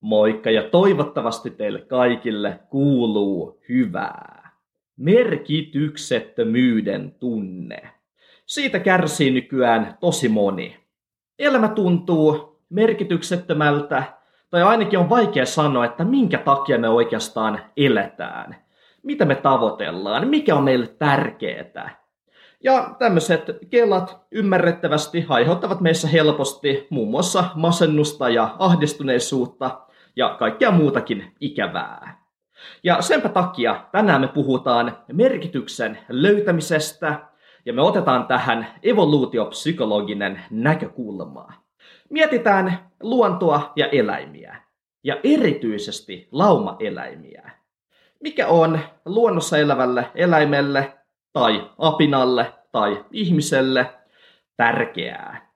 Moikka ja toivottavasti teille kaikille kuuluu hyvää. Merkityksettömyyden tunne. Siitä kärsii nykyään tosi moni. Elämä tuntuu merkityksettömältä, tai ainakin on vaikea sanoa, että minkä takia me oikeastaan eletään. Mitä me tavoitellaan, mikä on meille tärkeää. Ja tämmöiset kelat ymmärrettävästi aiheuttavat meissä helposti muun muassa masennusta ja ahdistuneisuutta ja kaikkea muutakin ikävää. Ja senpä takia tänään me puhutaan merkityksen löytämisestä ja me otetaan tähän evoluutiopsykologinen näkökulma. Mietitään luontoa ja eläimiä ja erityisesti laumaeläimiä. Mikä on luonnossa elävälle eläimelle tai apinalle tai ihmiselle tärkeää?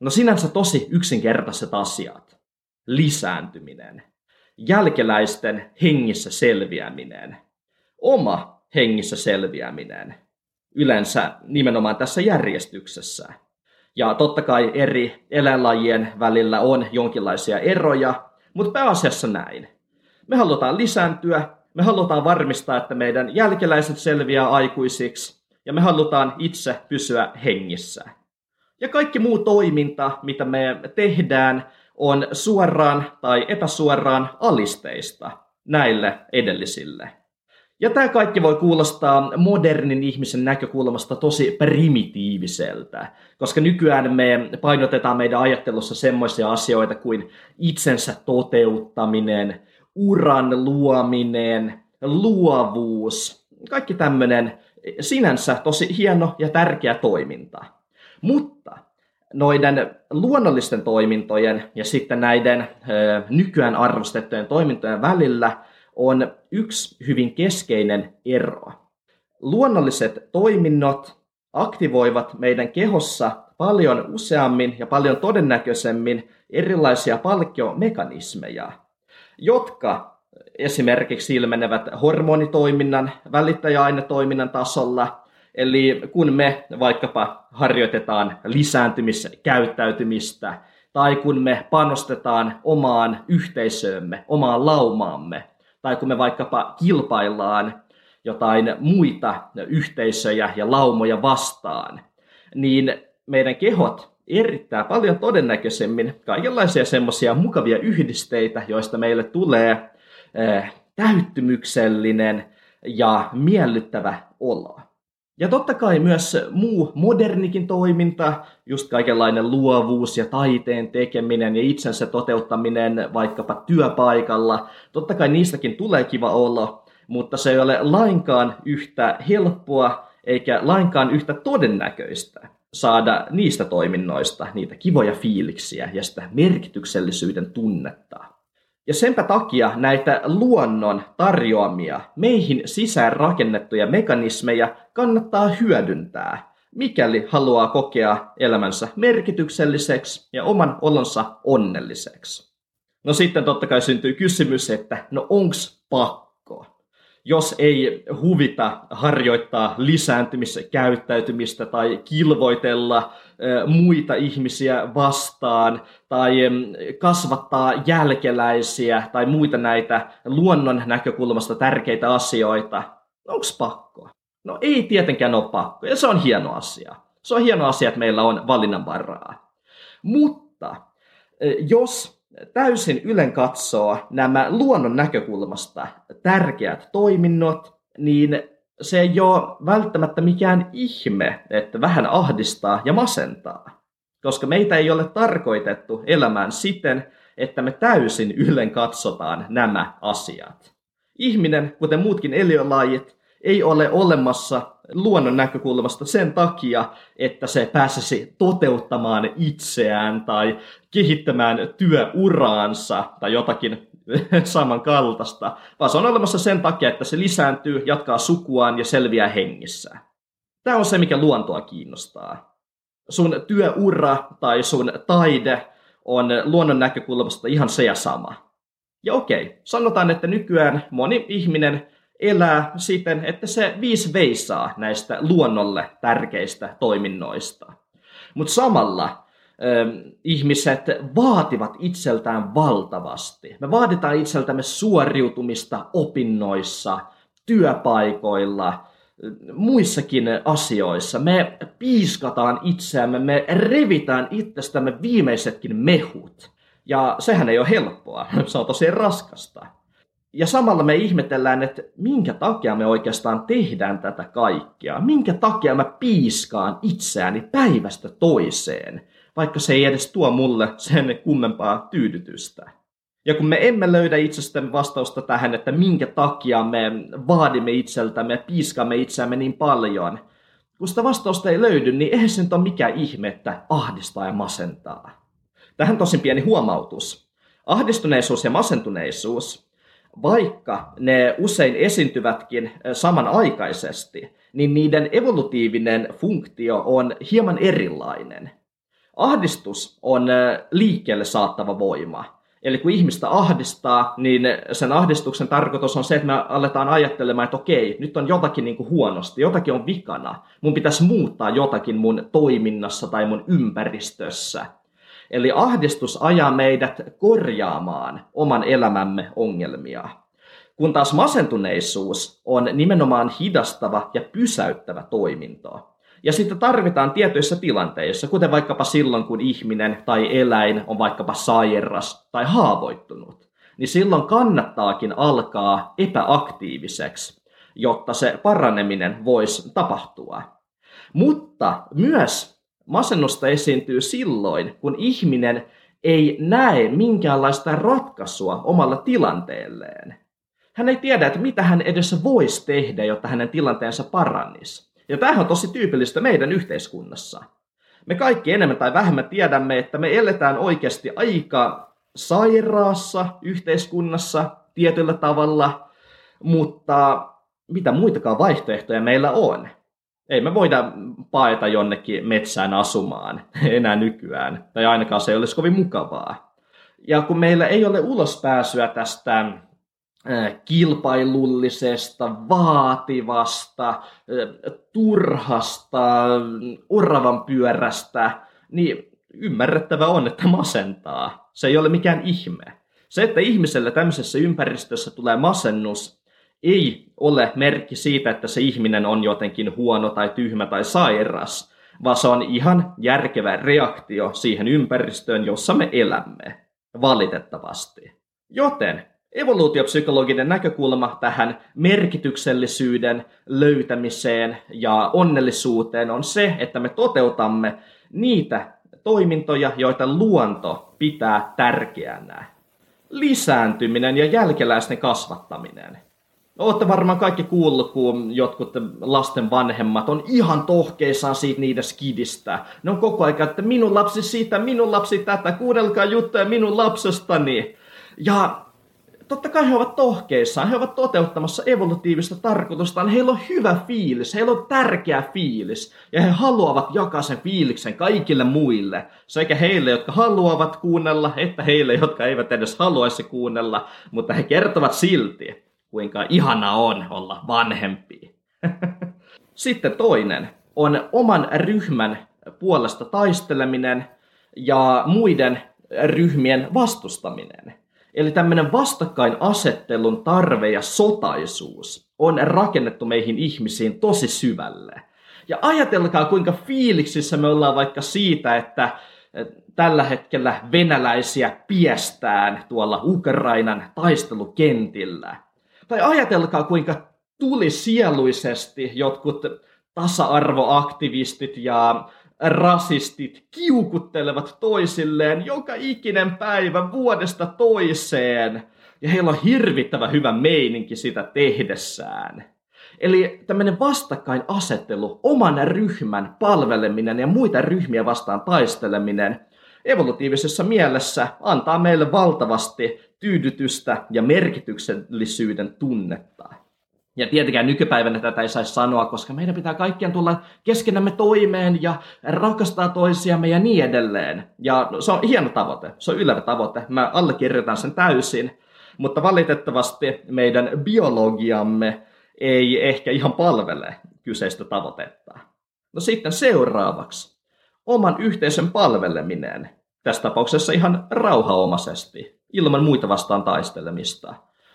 No sinänsä tosi yksinkertaiset asiat. Lisääntyminen, jälkeläisten hengissä selviäminen, oma hengissä selviäminen, yleensä nimenomaan tässä järjestyksessä. Ja totta kai eri eläinlajien välillä on jonkinlaisia eroja, mutta pääasiassa näin. Me halutaan lisääntyä me halutaan varmistaa, että meidän jälkeläiset selviää aikuisiksi ja me halutaan itse pysyä hengissä. Ja kaikki muu toiminta, mitä me tehdään, on suoraan tai epäsuoraan alisteista näille edellisille. Ja tämä kaikki voi kuulostaa modernin ihmisen näkökulmasta tosi primitiiviseltä, koska nykyään me painotetaan meidän ajattelussa semmoisia asioita kuin itsensä toteuttaminen, uran luominen, luovuus, kaikki tämmöinen sinänsä tosi hieno ja tärkeä toiminta. Mutta noiden luonnollisten toimintojen ja sitten näiden nykyään arvostettujen toimintojen välillä on yksi hyvin keskeinen ero. Luonnolliset toiminnot aktivoivat meidän kehossa paljon useammin ja paljon todennäköisemmin erilaisia palkkiomekanismeja – jotka esimerkiksi ilmenevät hormonitoiminnan, välittäjäainetoiminnan tasolla. Eli kun me vaikkapa harjoitetaan lisääntymiskäyttäytymistä, tai kun me panostetaan omaan yhteisöömme, omaan laumaamme, tai kun me vaikkapa kilpaillaan jotain muita yhteisöjä ja laumoja vastaan, niin meidän kehot erittää paljon todennäköisemmin kaikenlaisia semmoisia mukavia yhdisteitä, joista meille tulee äh, täyttymyksellinen ja miellyttävä olo. Ja totta kai myös muu modernikin toiminta, just kaikenlainen luovuus ja taiteen tekeminen ja itsensä toteuttaminen vaikkapa työpaikalla, totta kai niistäkin tulee kiva olo, mutta se ei ole lainkaan yhtä helppoa eikä lainkaan yhtä todennäköistä saada niistä toiminnoista niitä kivoja fiiliksiä ja sitä merkityksellisyyden tunnetta. Ja senpä takia näitä luonnon tarjoamia, meihin sisään rakennettuja mekanismeja kannattaa hyödyntää, mikäli haluaa kokea elämänsä merkitykselliseksi ja oman olonsa onnelliseksi. No sitten totta kai syntyy kysymys, että no onks pakko? Jos ei huvita harjoittaa lisääntymiskäyttäytymistä tai kilvoitella muita ihmisiä vastaan tai kasvattaa jälkeläisiä tai muita näitä luonnon näkökulmasta tärkeitä asioita, onko pakko? No ei tietenkään ole pakko, ja se on hieno asia. Se on hieno asia, että meillä on valinnanvaraa. Mutta jos täysin ylen katsoo nämä luonnon näkökulmasta tärkeät toiminnot, niin se ei ole välttämättä mikään ihme, että vähän ahdistaa ja masentaa. Koska meitä ei ole tarkoitettu elämään siten, että me täysin ylen katsotaan nämä asiat. Ihminen, kuten muutkin eliölajit, ei ole olemassa luonnon näkökulmasta sen takia, että se pääsisi toteuttamaan itseään tai kehittämään työuraansa tai jotakin samankaltaista, vaan se on olemassa sen takia, että se lisääntyy, jatkaa sukuaan ja selviää hengissä. Tämä on se, mikä luontoa kiinnostaa. Sun työura tai sun taide on luonnon näkökulmasta ihan se ja sama. Ja okei, sanotaan, että nykyään moni ihminen elää siten, että se viisi veisaa näistä luonnolle tärkeistä toiminnoista. Mutta samalla ihmiset vaativat itseltään valtavasti. Me vaaditaan itseltämme suoriutumista opinnoissa, työpaikoilla, muissakin asioissa. Me piiskataan itseämme, me revitään itsestämme viimeisetkin mehut. Ja sehän ei ole helppoa, se on tosi raskasta. Ja samalla me ihmetellään, että minkä takia me oikeastaan tehdään tätä kaikkea. Minkä takia mä piiskaan itseäni päivästä toiseen, vaikka se ei edes tuo mulle sen kummempaa tyydytystä. Ja kun me emme löydä itsestämme vastausta tähän, että minkä takia me vaadimme itseltämme piiskaamme itseämme niin paljon, kun sitä vastausta ei löydy, niin eihän se nyt ole mikään ihme, että ahdistaa ja masentaa. Tähän tosin pieni huomautus. Ahdistuneisuus ja masentuneisuus, vaikka ne usein esiintyvätkin samanaikaisesti, niin niiden evolutiivinen funktio on hieman erilainen. Ahdistus on liikkeelle saattava voima – Eli kun ihmistä ahdistaa, niin sen ahdistuksen tarkoitus on se, että me aletaan ajattelemaan, että okei, nyt on jotakin niin kuin huonosti, jotakin on vikana. Mun pitäisi muuttaa jotakin mun toiminnassa tai mun ympäristössä. Eli ahdistus ajaa meidät korjaamaan oman elämämme ongelmia. Kun taas masentuneisuus on nimenomaan hidastava ja pysäyttävä toiminto. Ja sitten tarvitaan tietyissä tilanteissa, kuten vaikkapa silloin, kun ihminen tai eläin on vaikkapa sairas tai haavoittunut, niin silloin kannattaakin alkaa epäaktiiviseksi, jotta se paraneminen voisi tapahtua. Mutta myös masennusta esiintyy silloin, kun ihminen ei näe minkäänlaista ratkaisua omalla tilanteelleen. Hän ei tiedä, että mitä hän edes voisi tehdä, jotta hänen tilanteensa paranisi. Ja tämähän on tosi tyypillistä meidän yhteiskunnassa. Me kaikki enemmän tai vähemmän tiedämme, että me eletään oikeasti aika sairaassa yhteiskunnassa tietyllä tavalla, mutta mitä muitakaan vaihtoehtoja meillä on? Ei me voida paeta jonnekin metsään asumaan enää nykyään, tai ainakaan se ei olisi kovin mukavaa. Ja kun meillä ei ole ulospääsyä tästä kilpailullisesta, vaativasta, turhasta, oravan pyörästä, niin ymmärrettävä on, että masentaa. Se ei ole mikään ihme. Se, että ihmiselle tämmöisessä ympäristössä tulee masennus, ei ole merkki siitä, että se ihminen on jotenkin huono tai tyhmä tai sairas, vaan se on ihan järkevä reaktio siihen ympäristöön, jossa me elämme. Valitettavasti. Joten evoluutiopsykologinen näkökulma tähän merkityksellisyyden löytämiseen ja onnellisuuteen on se, että me toteutamme niitä toimintoja, joita luonto pitää tärkeänä. Lisääntyminen ja jälkeläisten kasvattaminen. Olette varmaan kaikki kuullut, kun jotkut lasten vanhemmat on ihan tohkeissaan siitä niiden skidistä. Ne on koko ajan, että minun lapsi siitä, minun lapsi tätä, kuudelkaa juttuja minun lapsestani. Ja totta kai he ovat tohkeissaan, he ovat toteuttamassa evolutiivista tarkoitustaan, heillä on hyvä fiilis, heillä on tärkeä fiilis, ja he haluavat jakaa sen fiiliksen kaikille muille, sekä heille, jotka haluavat kuunnella, että heille, jotka eivät edes haluaisi kuunnella, mutta he kertovat silti, kuinka ihana on olla vanhempi. Sitten toinen on oman ryhmän puolesta taisteleminen ja muiden ryhmien vastustaminen. Eli tämmöinen vastakkainasettelun tarve ja sotaisuus on rakennettu meihin ihmisiin tosi syvälle. Ja ajatelkaa, kuinka fiiliksissä me ollaan vaikka siitä, että tällä hetkellä venäläisiä piestään tuolla Ukrainan taistelukentillä. Tai ajatelkaa, kuinka tuli sieluisesti jotkut tasa-arvoaktivistit ja rasistit kiukuttelevat toisilleen joka ikinen päivä vuodesta toiseen. Ja heillä on hirvittävä hyvä meininki sitä tehdessään. Eli tämmöinen vastakkainasettelu, oman ryhmän palveleminen ja muita ryhmiä vastaan taisteleminen evolutiivisessa mielessä antaa meille valtavasti tyydytystä ja merkityksellisyyden tunnetta. Ja tietenkään nykypäivänä tätä ei saisi sanoa, koska meidän pitää kaikkien tulla keskenämme toimeen ja rakastaa toisiamme ja niin edelleen. Ja se on hieno tavoite, se on ylevä tavoite, mä allekirjoitan sen täysin. Mutta valitettavasti meidän biologiamme ei ehkä ihan palvele kyseistä tavoitetta. No sitten seuraavaksi. oman yhteisön palveleminen. Tässä tapauksessa ihan rauhaomaisesti, ilman muita vastaan taistelemista.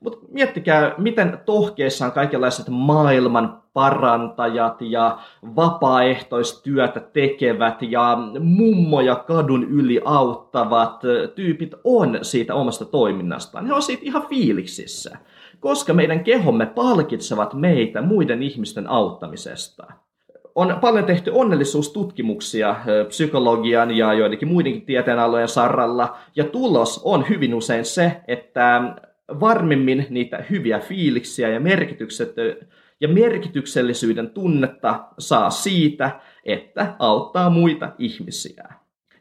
Mutta miettikää, miten tohkeissaan kaikenlaiset maailman parantajat ja vapaaehtoistyötä tekevät ja mummoja kadun yli auttavat tyypit on siitä omasta toiminnastaan. He on siitä ihan fiiliksissä, koska meidän kehomme palkitsevat meitä muiden ihmisten auttamisesta on paljon tehty onnellisuustutkimuksia psykologian ja joidenkin muidenkin tieteenalojen saralla, ja tulos on hyvin usein se, että varmemmin niitä hyviä fiiliksiä ja, merkitykset, ja merkityksellisyyden tunnetta saa siitä, että auttaa muita ihmisiä.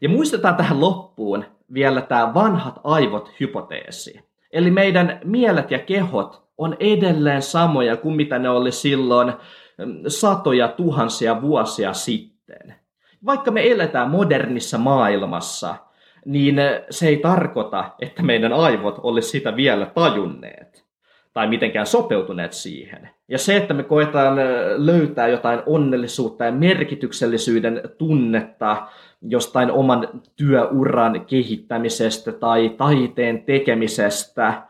Ja muistetaan tähän loppuun vielä tämä vanhat aivot-hypoteesi. Eli meidän mielet ja kehot on edelleen samoja kuin mitä ne oli silloin satoja tuhansia vuosia sitten. Vaikka me eletään modernissa maailmassa, niin se ei tarkoita, että meidän aivot olisi sitä vielä tajunneet tai mitenkään sopeutuneet siihen. Ja se, että me koetaan löytää jotain onnellisuutta ja merkityksellisyyden tunnetta jostain oman työuran kehittämisestä tai taiteen tekemisestä,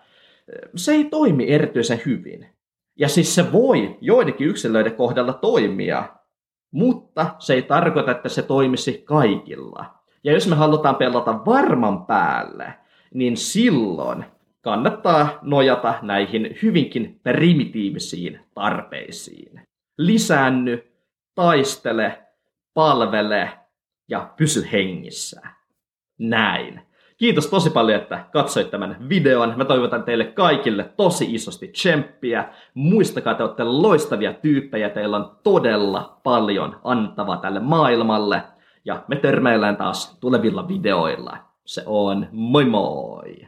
se ei toimi erityisen hyvin. Ja siis se voi joidenkin yksilöiden kohdalla toimia, mutta se ei tarkoita, että se toimisi kaikilla. Ja jos me halutaan pelata varman päälle, niin silloin kannattaa nojata näihin hyvinkin primitiivisiin tarpeisiin. Lisäänny, taistele, palvele ja pysy hengissä. Näin. Kiitos tosi paljon, että katsoit tämän videon. Mä toivotan teille kaikille tosi isosti tsemppiä. Muistakaa, että olette loistavia tyyppejä. Teillä on todella paljon antavaa tälle maailmalle. Ja me törmäillään taas tulevilla videoilla. Se on moi moi!